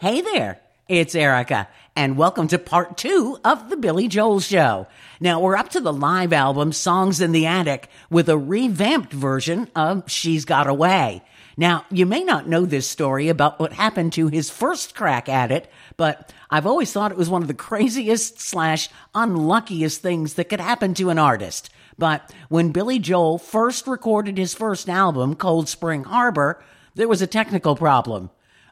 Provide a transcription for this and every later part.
Hey there, it's Erica, and welcome to part two of The Billy Joel Show. Now, we're up to the live album Songs in the Attic with a revamped version of She's Got a Way. Now, you may not know this story about what happened to his first crack at it, but I've always thought it was one of the craziest slash unluckiest things that could happen to an artist. But when Billy Joel first recorded his first album, Cold Spring Harbor, there was a technical problem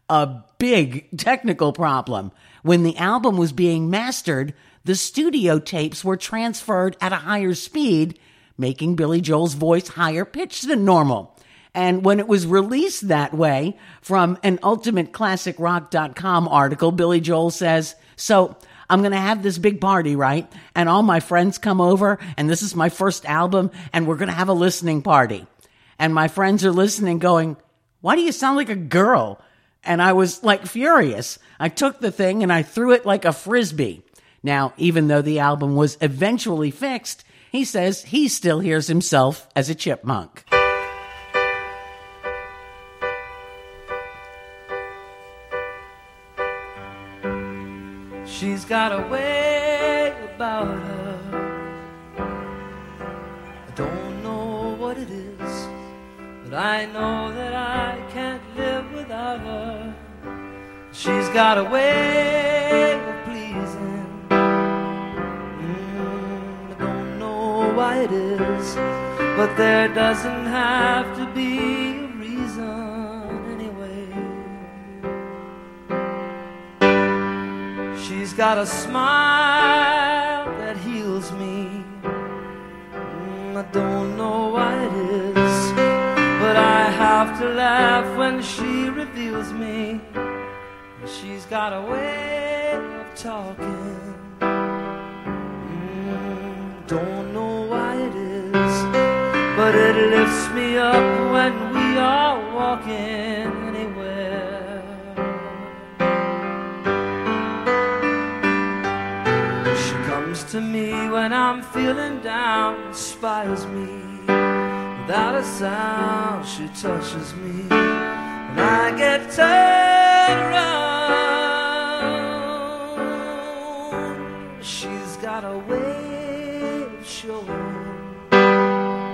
a big technical problem. When the album was being mastered, the studio tapes were transferred at a higher speed, making Billy Joel's voice higher pitched than normal. And when it was released that way, from an UltimateClassicRock.com article, Billy Joel says, So I'm going to have this big party, right? And all my friends come over, and this is my first album, and we're going to have a listening party. And my friends are listening, going, Why do you sound like a girl? And I was like furious. I took the thing and I threw it like a frisbee. Now, even though the album was eventually fixed, he says he still hears himself as a chipmunk. She's got a way about her. I don't know what it is, but I know that I She's got a way of pleasing. Mm, I don't know why it is, but there doesn't have to be a reason anyway. She's got a smile that heals me. Mm, I don't know why it is, have to laugh when she reveals me. She's got a way of talking. Mm, don't know why it is, but it lifts me up when we are walking anywhere. She comes to me when I'm feeling down, inspires me. Without a sound, she touches me, and I get turned around. She's got a way of showing mm,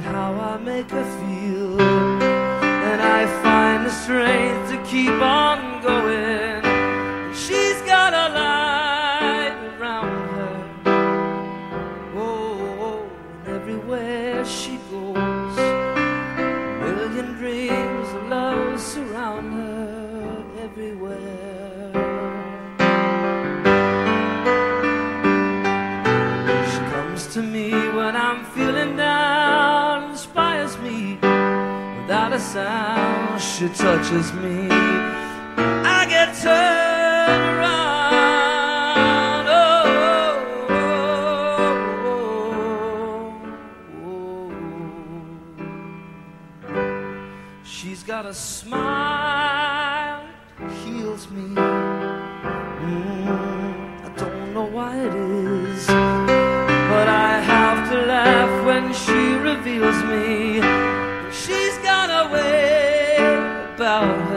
how I make her feel, and I find the strength to keep on sound. She touches me. I get turned around. Oh, oh, oh. oh, oh, oh. She's got a smile about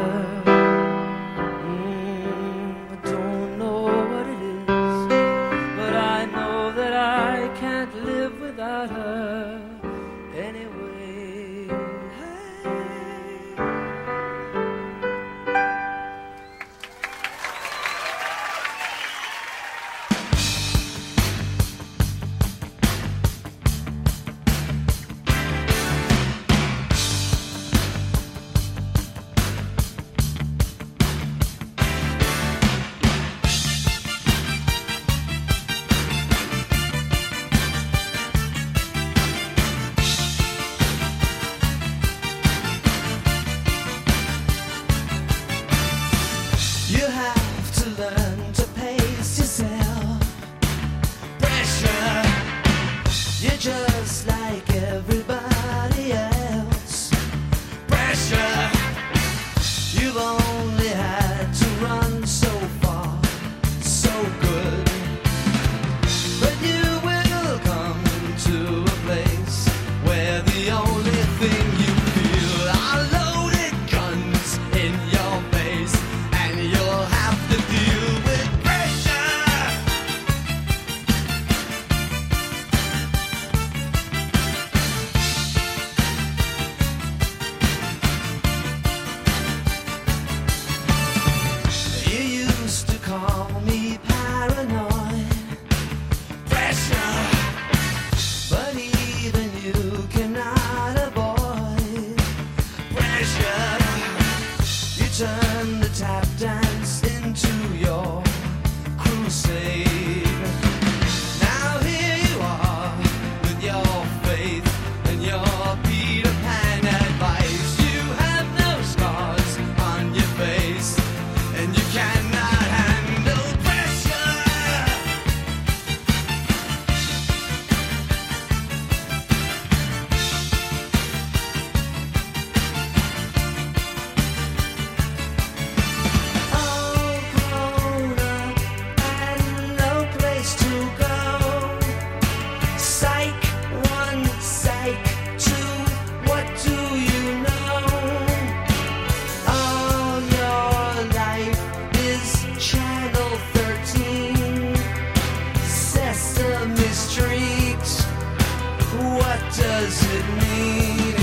does it mean?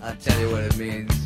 I'll tell you what it means.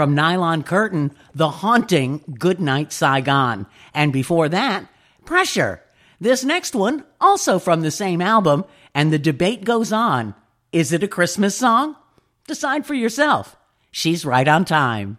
From Nylon Curtain, The Haunting Goodnight Saigon. And before that, Pressure. This next one, also from the same album, and the debate goes on. Is it a Christmas song? Decide for yourself. She's right on time.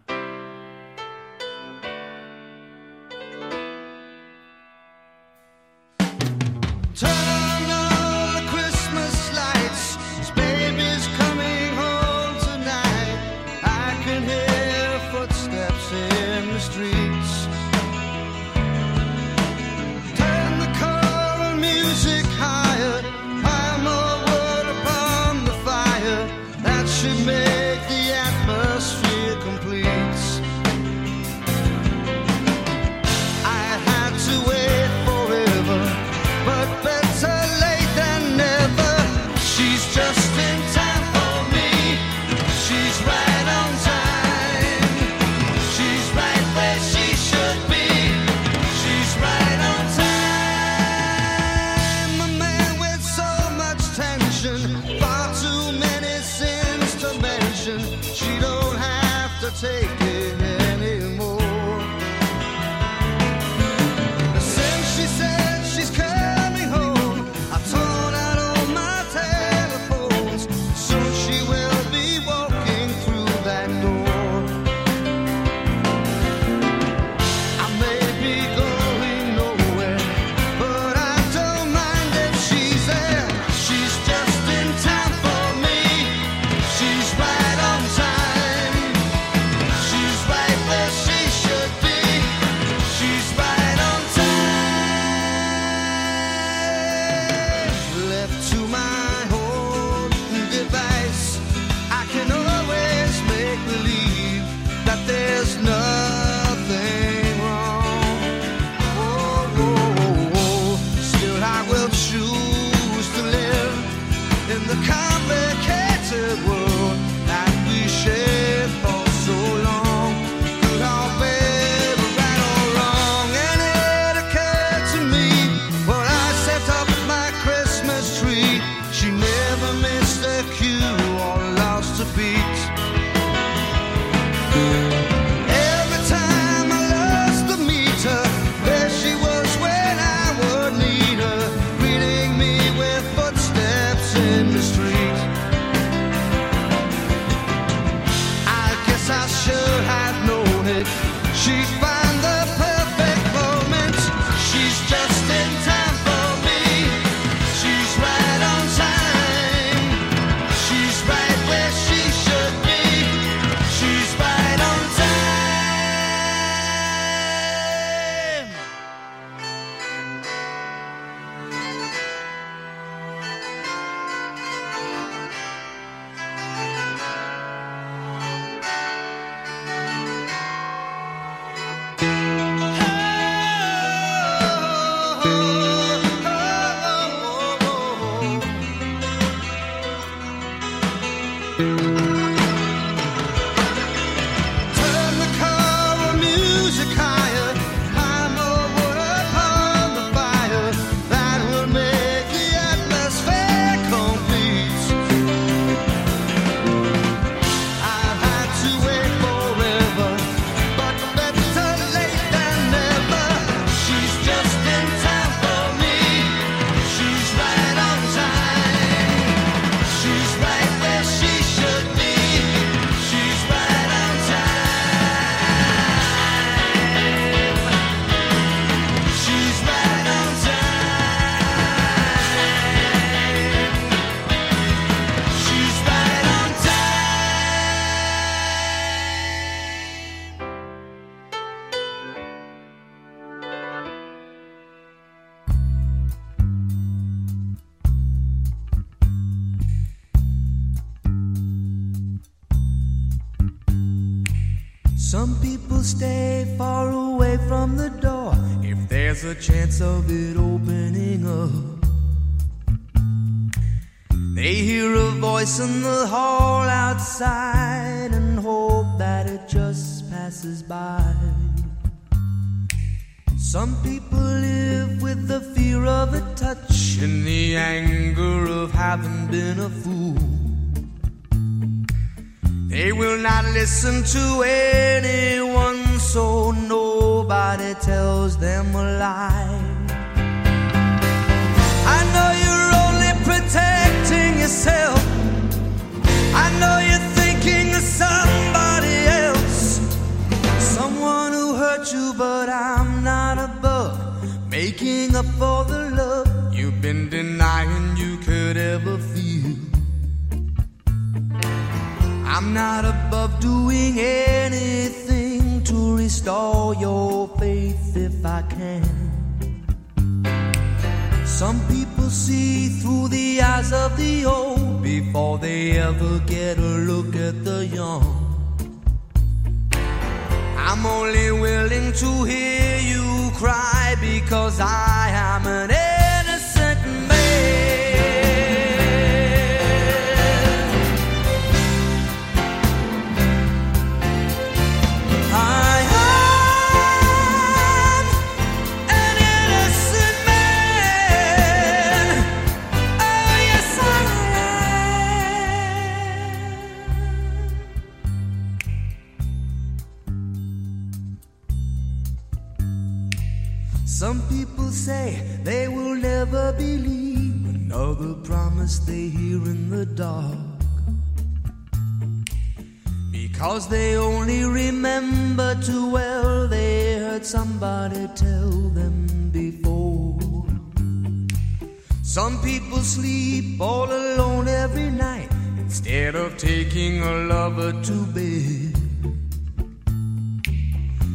They hear a voice in the hall outside and hope that it just passes by. Some people live with the fear of a touch and the anger of having been a fool. They will not listen to anyone, so nobody tells them a lie. I know you're only protecting yourself. I know you're thinking of somebody else, someone who hurt you, but I'm not above making up for the love you've been denying you could ever feel. I'm not above doing anything to restore your faith if I can. Some people see through the eyes of the old before they ever get a look at the young. I'm only willing to hear you cry because I am an Some people say they will never believe another promise they hear in the dark. Because they only remember too well they heard somebody tell them before. Some people sleep all alone every night instead of taking a lover to bed.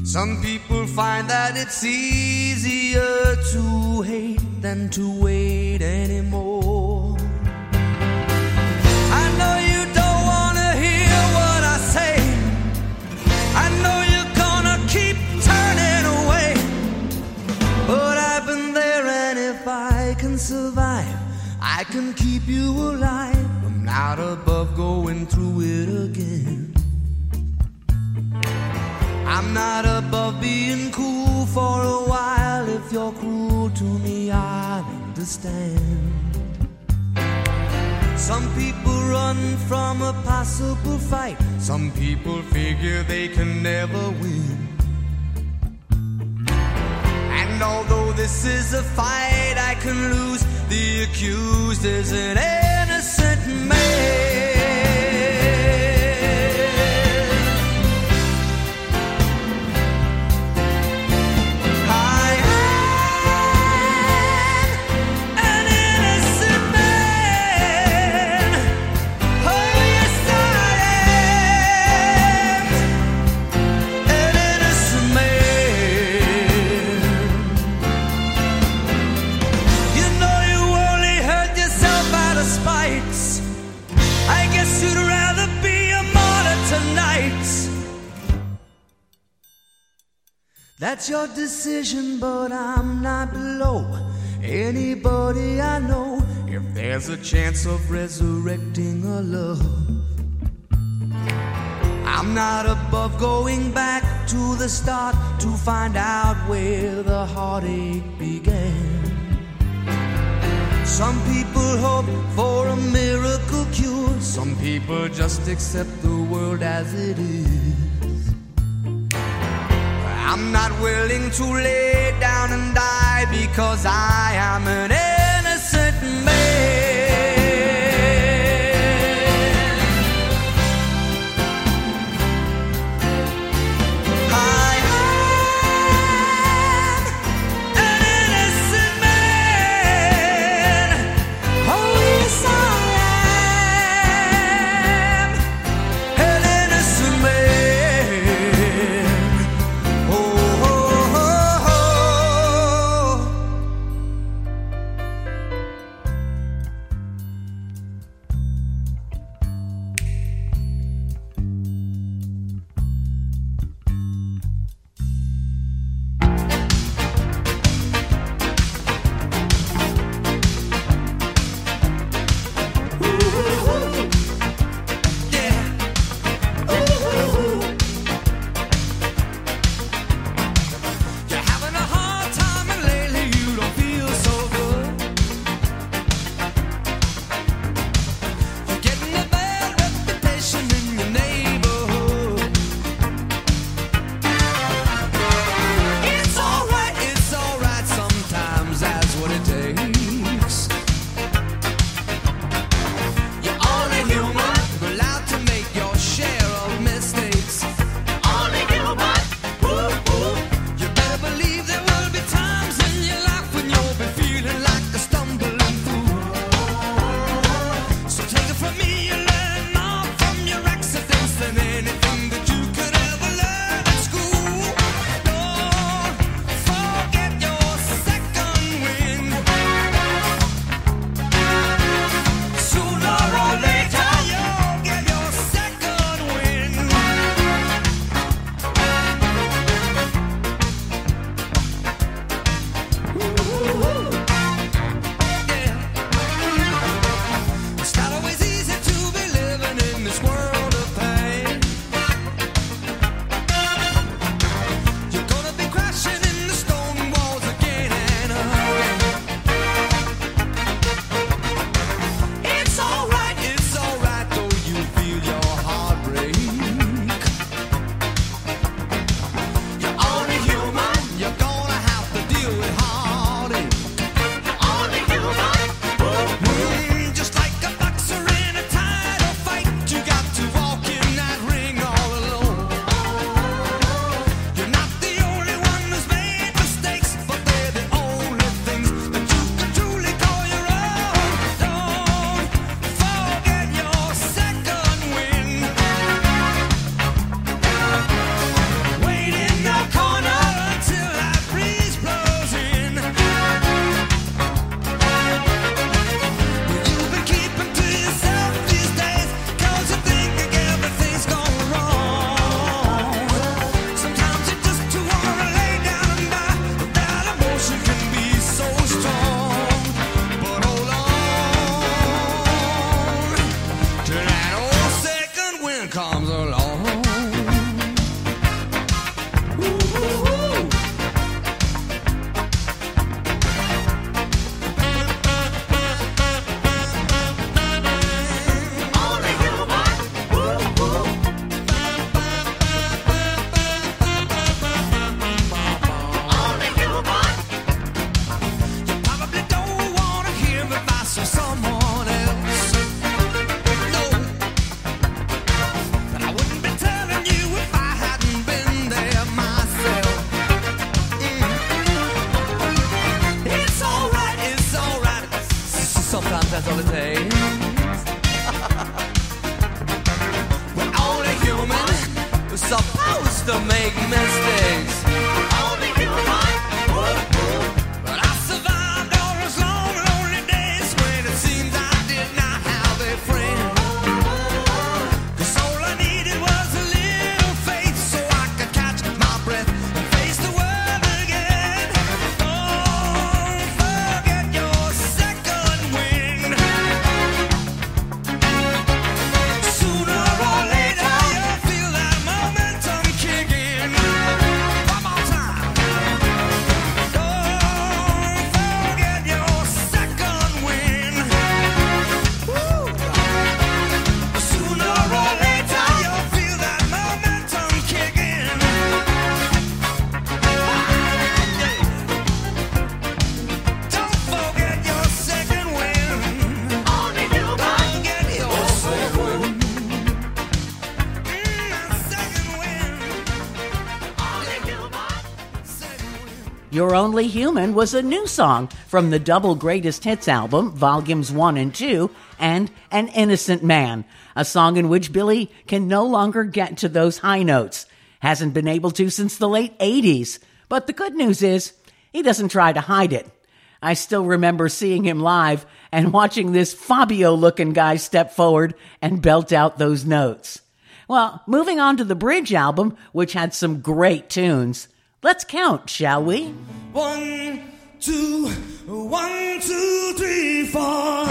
Some people find that it's easier to hate than to wait anymore. I know you don't wanna hear what I say. I know you're gonna keep turning away. But I've been there, and if I can survive, I can keep you alive. I'm not above going through it again. I'm not above being cool for a while. If you're cruel to me, I understand. Some people run from a possible fight. Some people figure they can never win. And although this is a fight I can lose, the accused is an innocent man. That's your decision, but I'm not below anybody I know. If there's a chance of resurrecting a love, I'm not above going back to the start to find out where the heartache began. Some people hope for a miracle cure, some people just accept the world as it is. I'm not willing to lay down and die because I am an Only Human was a new song from the double greatest hits album, Volumes 1 and 2, and An Innocent Man, a song in which Billy can no longer get to those high notes. Hasn't been able to since the late 80s. But the good news is, he doesn't try to hide it. I still remember seeing him live and watching this Fabio looking guy step forward and belt out those notes. Well, moving on to the Bridge album, which had some great tunes. Let's count, shall we? One, two, one, two, three, four.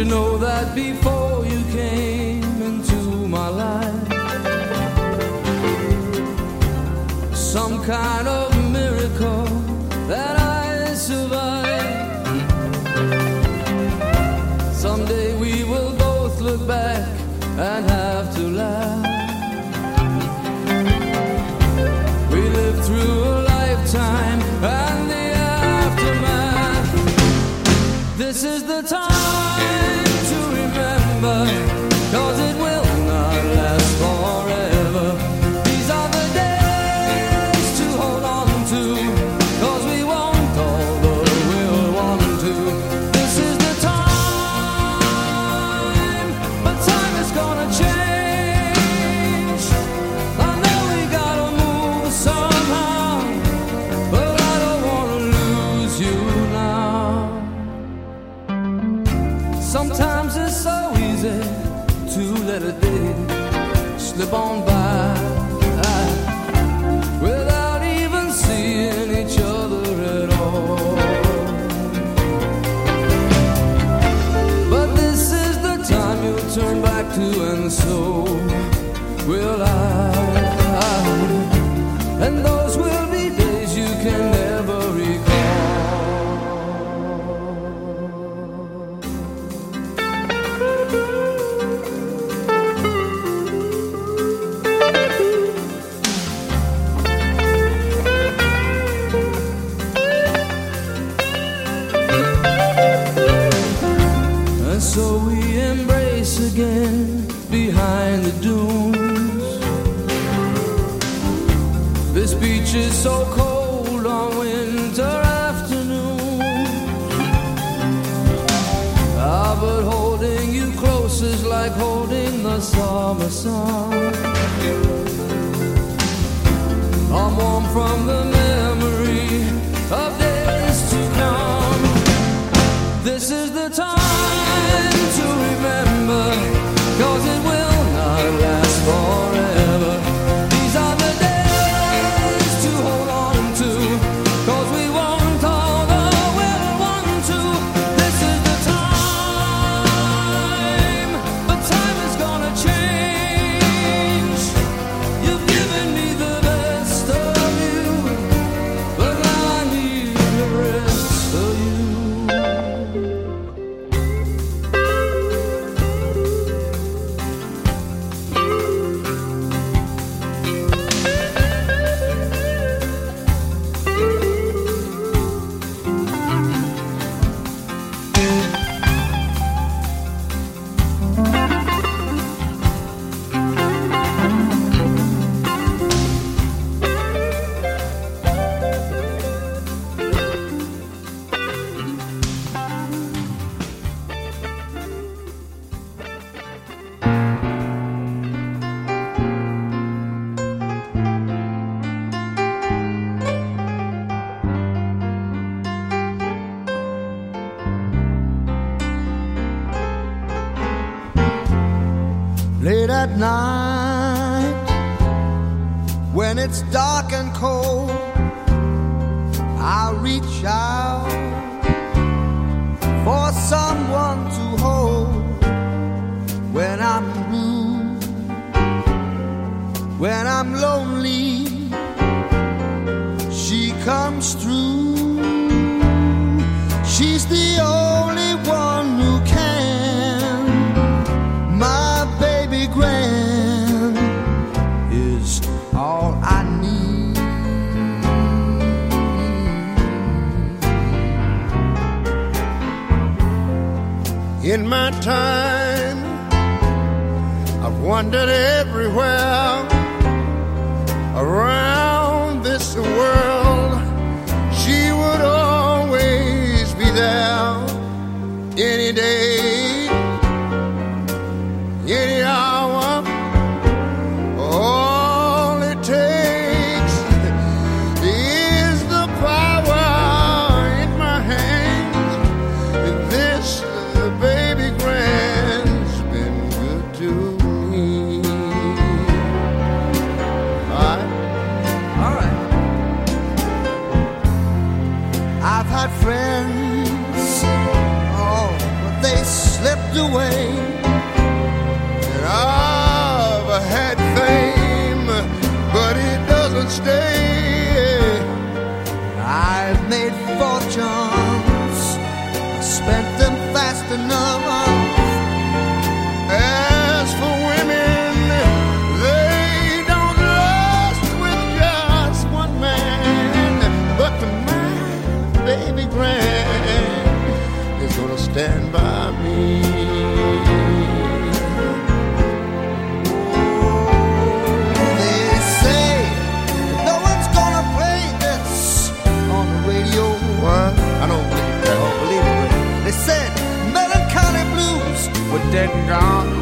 you know that before you came into my life, some kind so we embrace again behind the dunes. This beach is so cold on winter afternoons. Ah, but holding you close is like holding the summer sun. I'm warm from the when I'm lonely, she comes through. She's the only one who can. My baby grand is all I need. In my time, I've wandered everywhere around gone.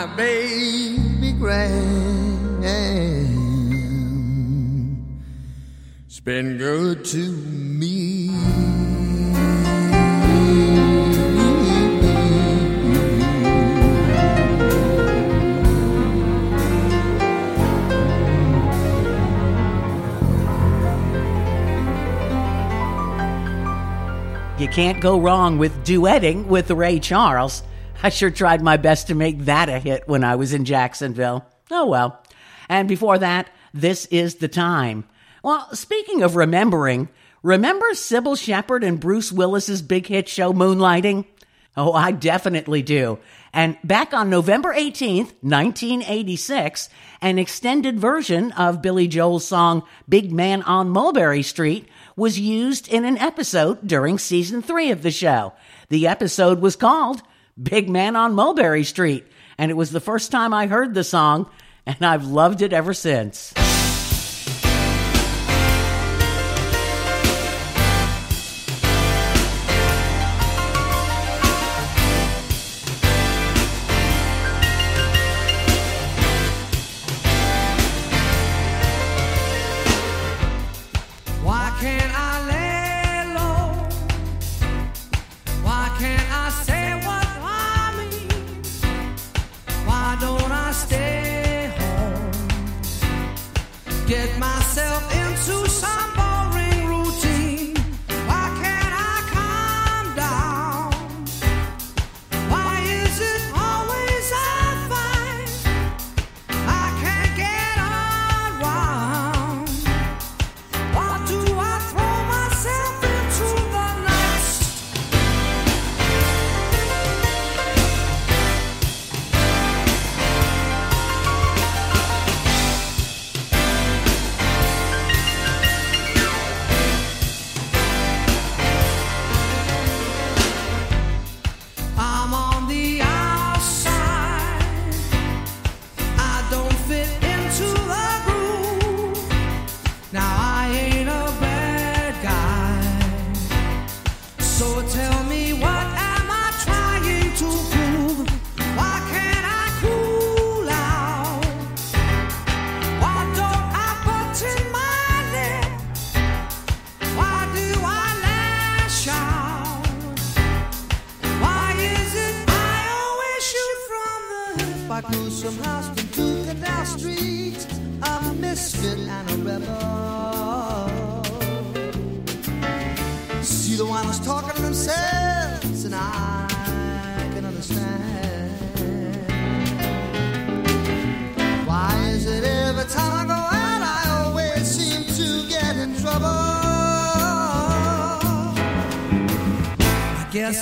My baby grand. It's been good to me. You can't go wrong with duetting with Ray Charles. I sure tried my best to make that a hit when I was in Jacksonville. Oh well. And before that, This Is the Time. Well, speaking of remembering, remember Cybill Shepherd and Bruce Willis's big hit show Moonlighting? Oh, I definitely do. And back on November 18th, 1986, an extended version of Billy Joel's song Big Man on Mulberry Street was used in an episode during season three of the show. The episode was called Big Man on Mulberry Street, and it was the first time I heard the song, and I've loved it ever since.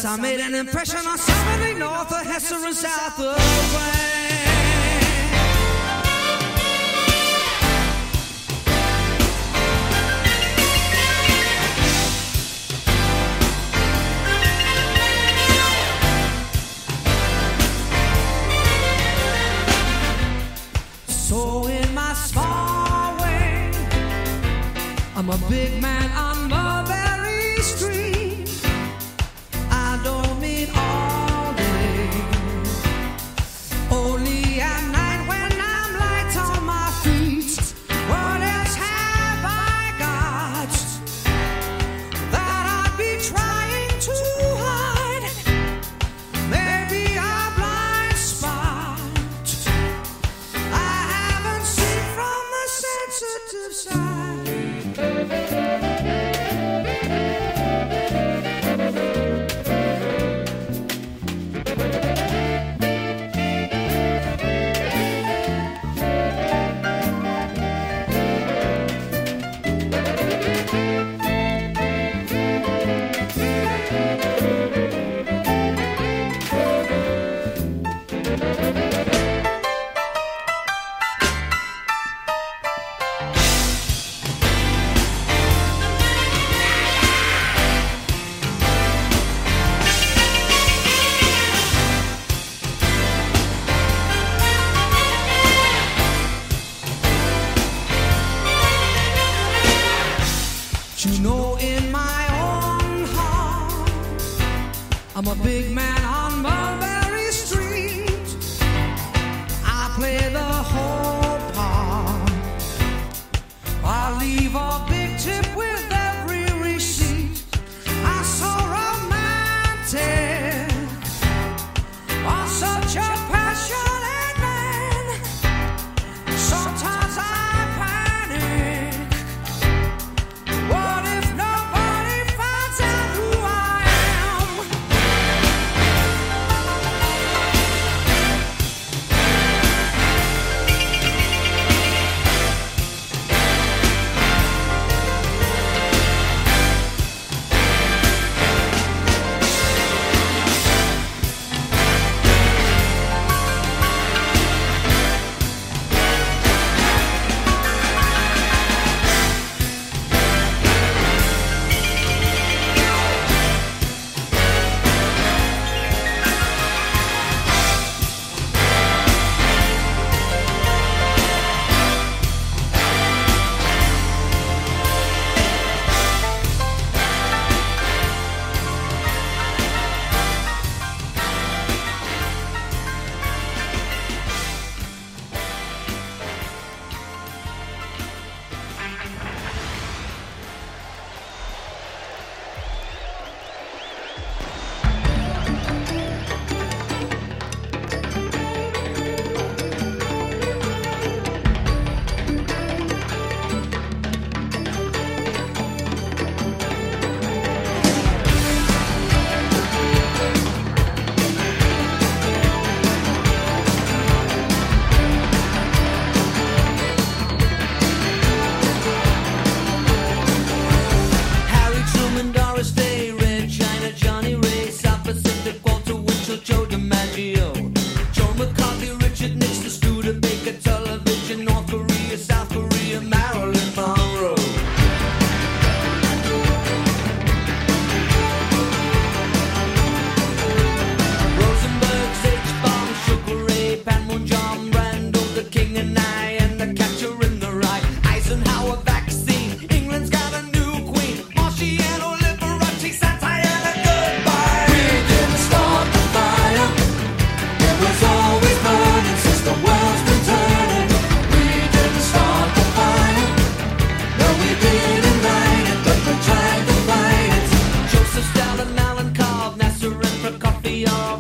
I made an impression on somebody north of Hesse and south of Wayne. So in my small way, I'm a big man.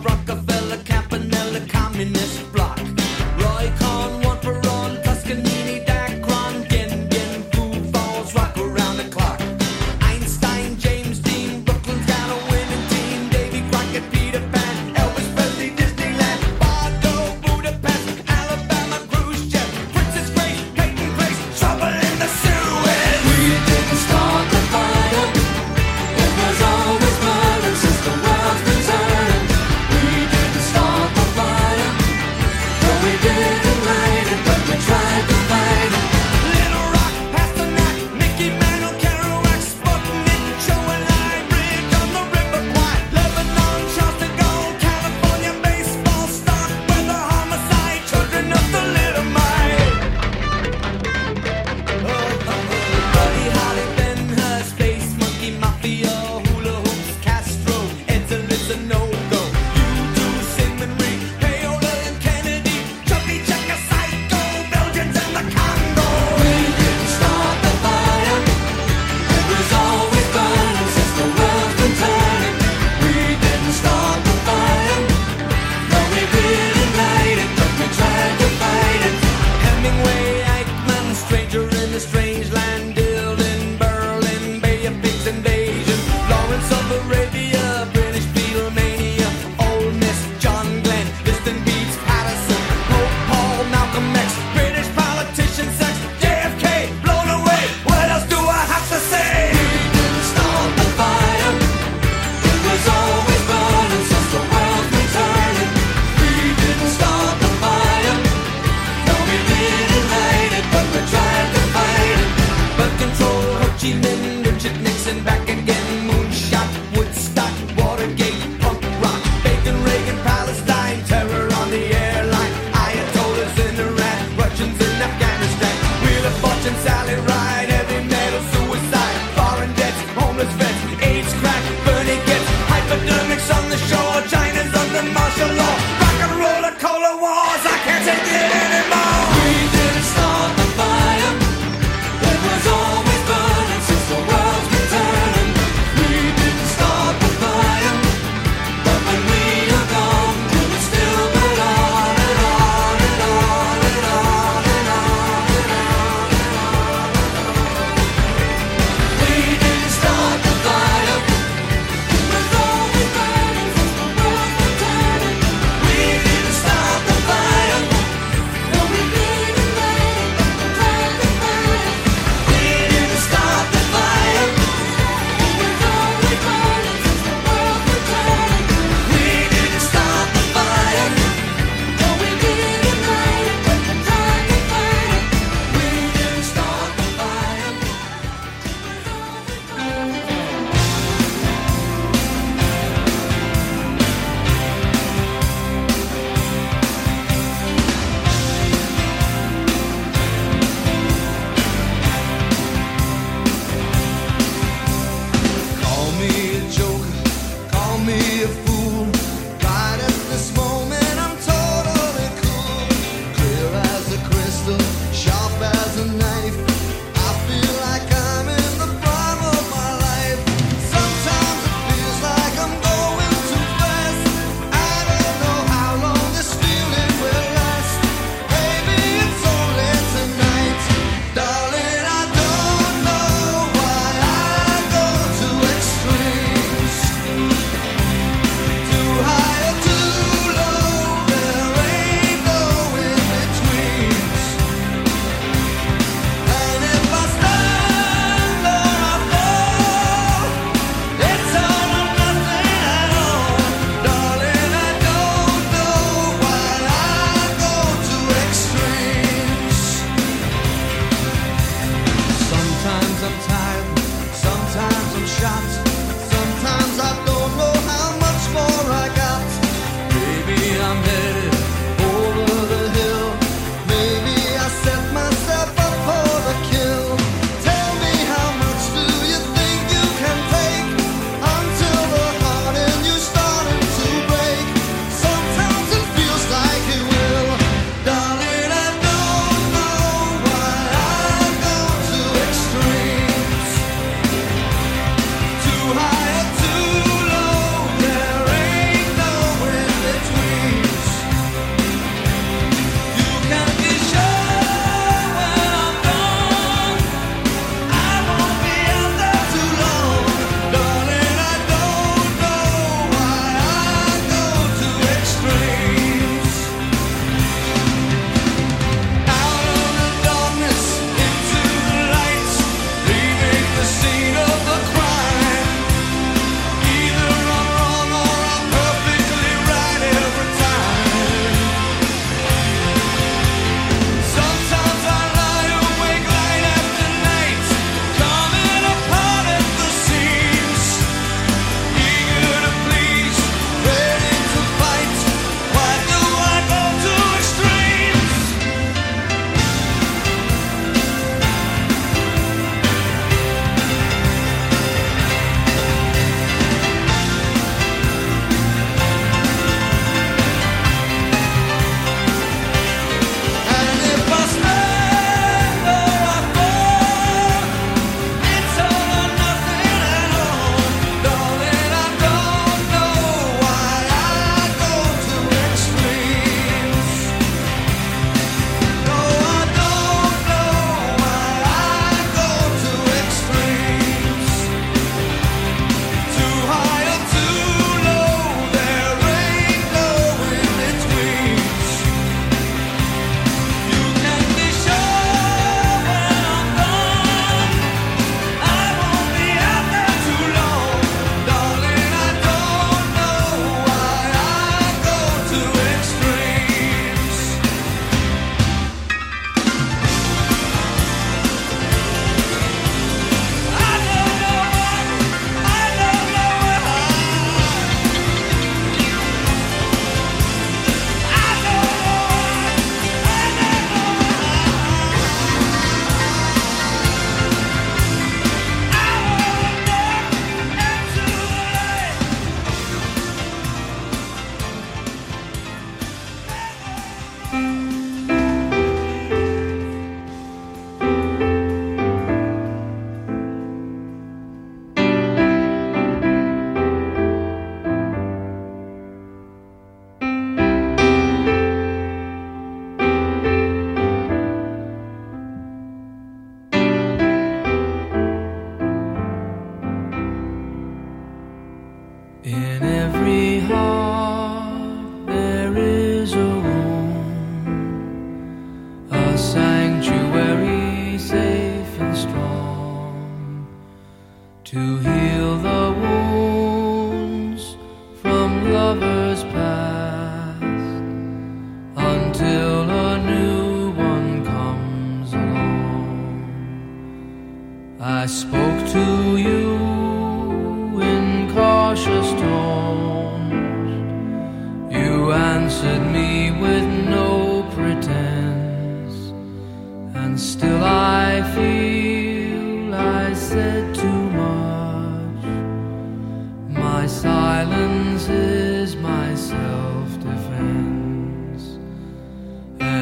rock a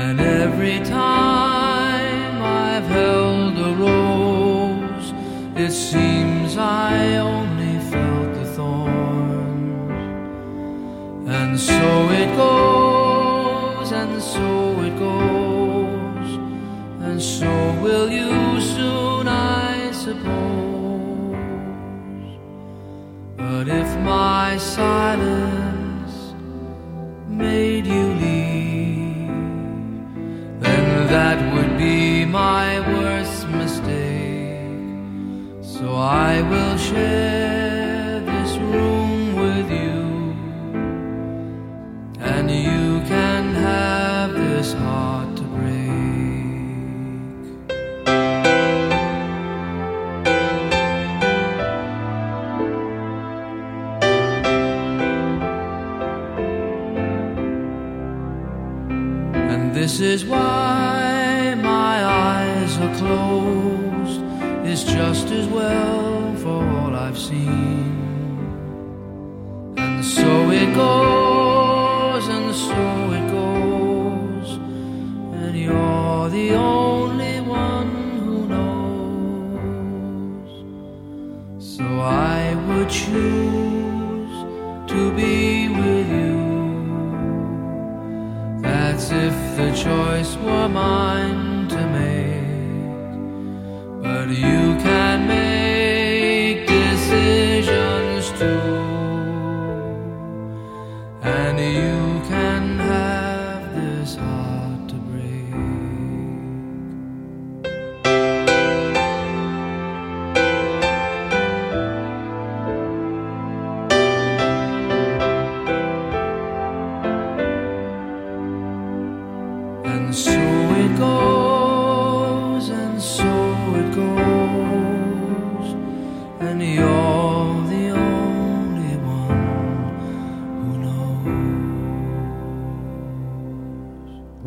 And every time I've held a rose, it seems I only felt the thorns. And so it goes, and so it goes, and so will you soon, I suppose. But if my silence will seen. And so it goes,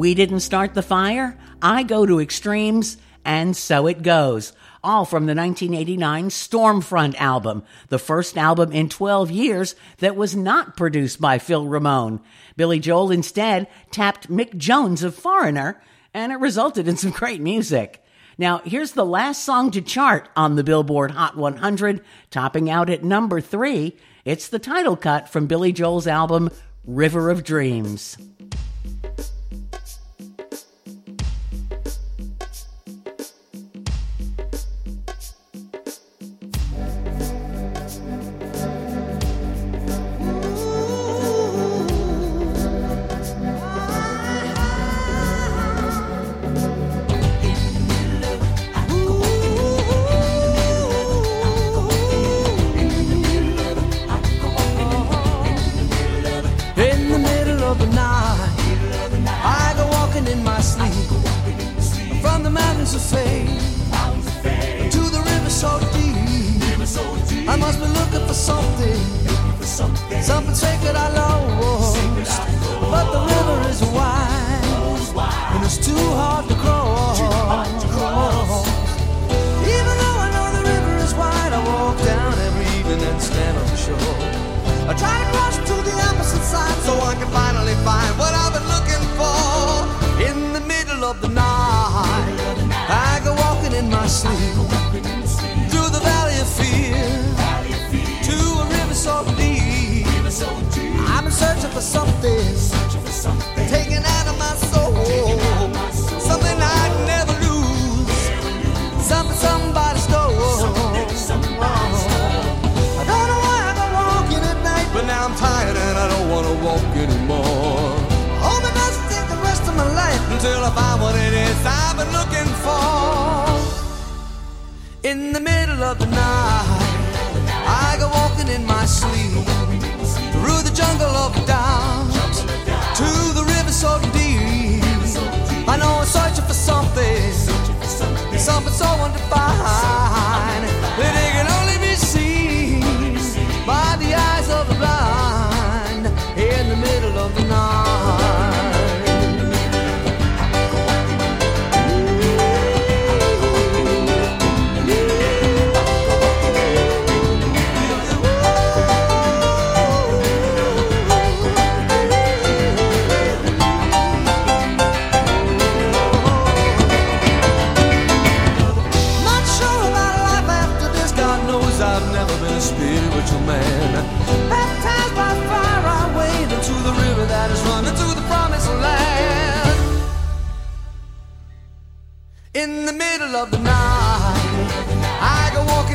We didn't start the fire. I go to extremes, and so it goes. All from the 1989 Storm Front album, the first album in 12 years that was not produced by Phil Ramone. Billy Joel instead tapped Mick Jones of Foreigner, and it resulted in some great music. Now, here's the last song to chart on the Billboard Hot 100, topping out at number three. It's the title cut from Billy Joel's album, River of Dreams. Mountains of fame to the river so deep. I must be looking for something, for something sacred I lost. But the river is wide and it's too hard to cross. Even though I know the river is wide, I walk down every evening and stand on the shore. I try to cross to the opposite side so I can find been searching for something, taken out of my soul, something I'd never lose, something somebody stole. I don't know why I go walking at night, but now I'm tired and I don't want to walk anymore. Hope it doesn't take the rest of my life until I find what it is I've been looking for. In the middle of the night, I go walking in my sleep through the jungle of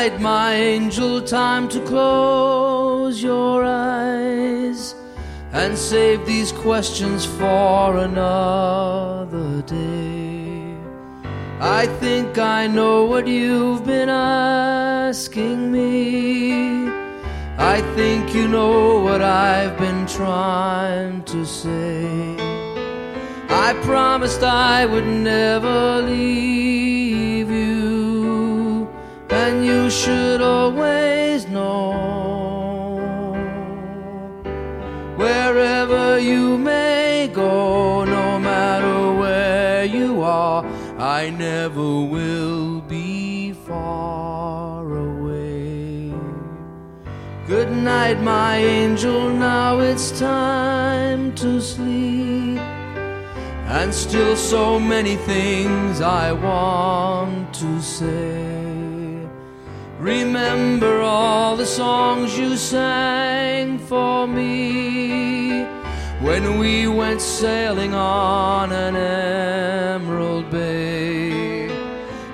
Night, my angel. Time to close your eyes and save these questions for another day. I think I know what you've been asking me. I think you know what I've been trying to say. I promised I would never leave and you should always know. Wherever you may go, no matter where you are, I never will be far away. Good night, my angel. Now it's time to sleep. And still so many things I want to say. Remember all the songs you sang for me when we went sailing on an emerald bay.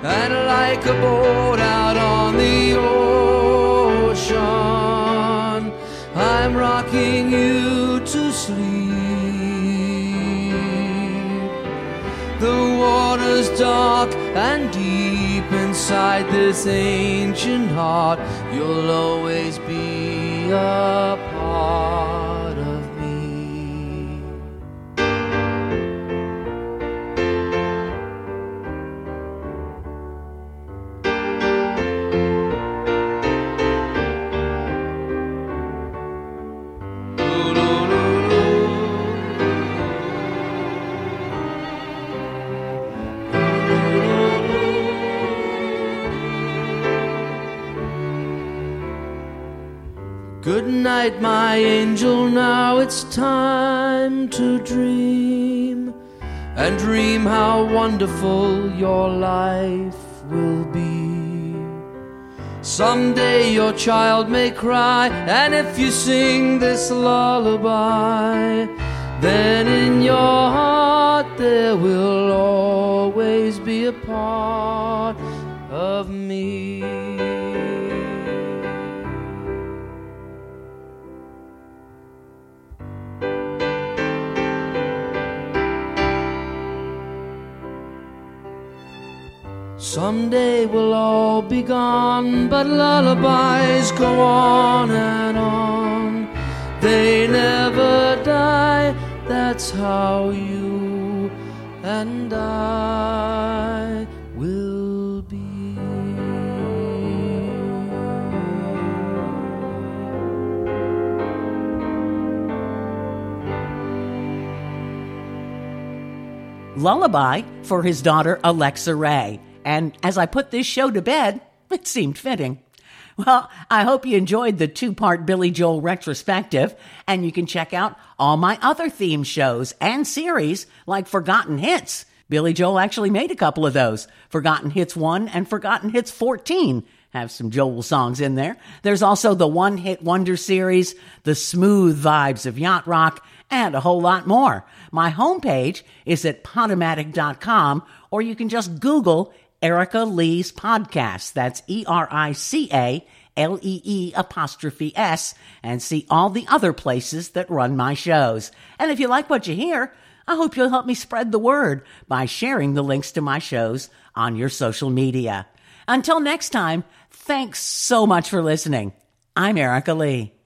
And like a boat out on the ocean, I'm rocking you to sleep. The water's dark and deep inside this ancient heart. You'll always be a part Good night, my angel. Now it's time to dream and dream how wonderful your life will be. Someday your child may cry, and if you sing this lullaby, then in your heart there will always be a part Someday we'll all be gone, but lullabies go on and on. They never die, that's how you and I will be. Lullaby for his daughter Alexa Ray. And as I put this show to bed, it seemed fitting. Well, I hope you enjoyed the two part Billy Joel retrospective, and you can check out all my other theme shows and series like Forgotten Hits. Billy Joel actually made a couple of those Forgotten Hits 1 and Forgotten Hits 14. Have some Joel songs in there. There's also the One Hit Wonder series, the smooth vibes of yacht rock, and a whole lot more. My homepage is at podomatic.com, or you can just Google Erica Lee's podcast. That's E R I C A L E E apostrophe S and see all the other places that run my shows. And if you like what you hear, I hope you'll help me spread the word by sharing the links to my shows on your social media. Until next time, thanks so much for listening. I'm Erica Lee.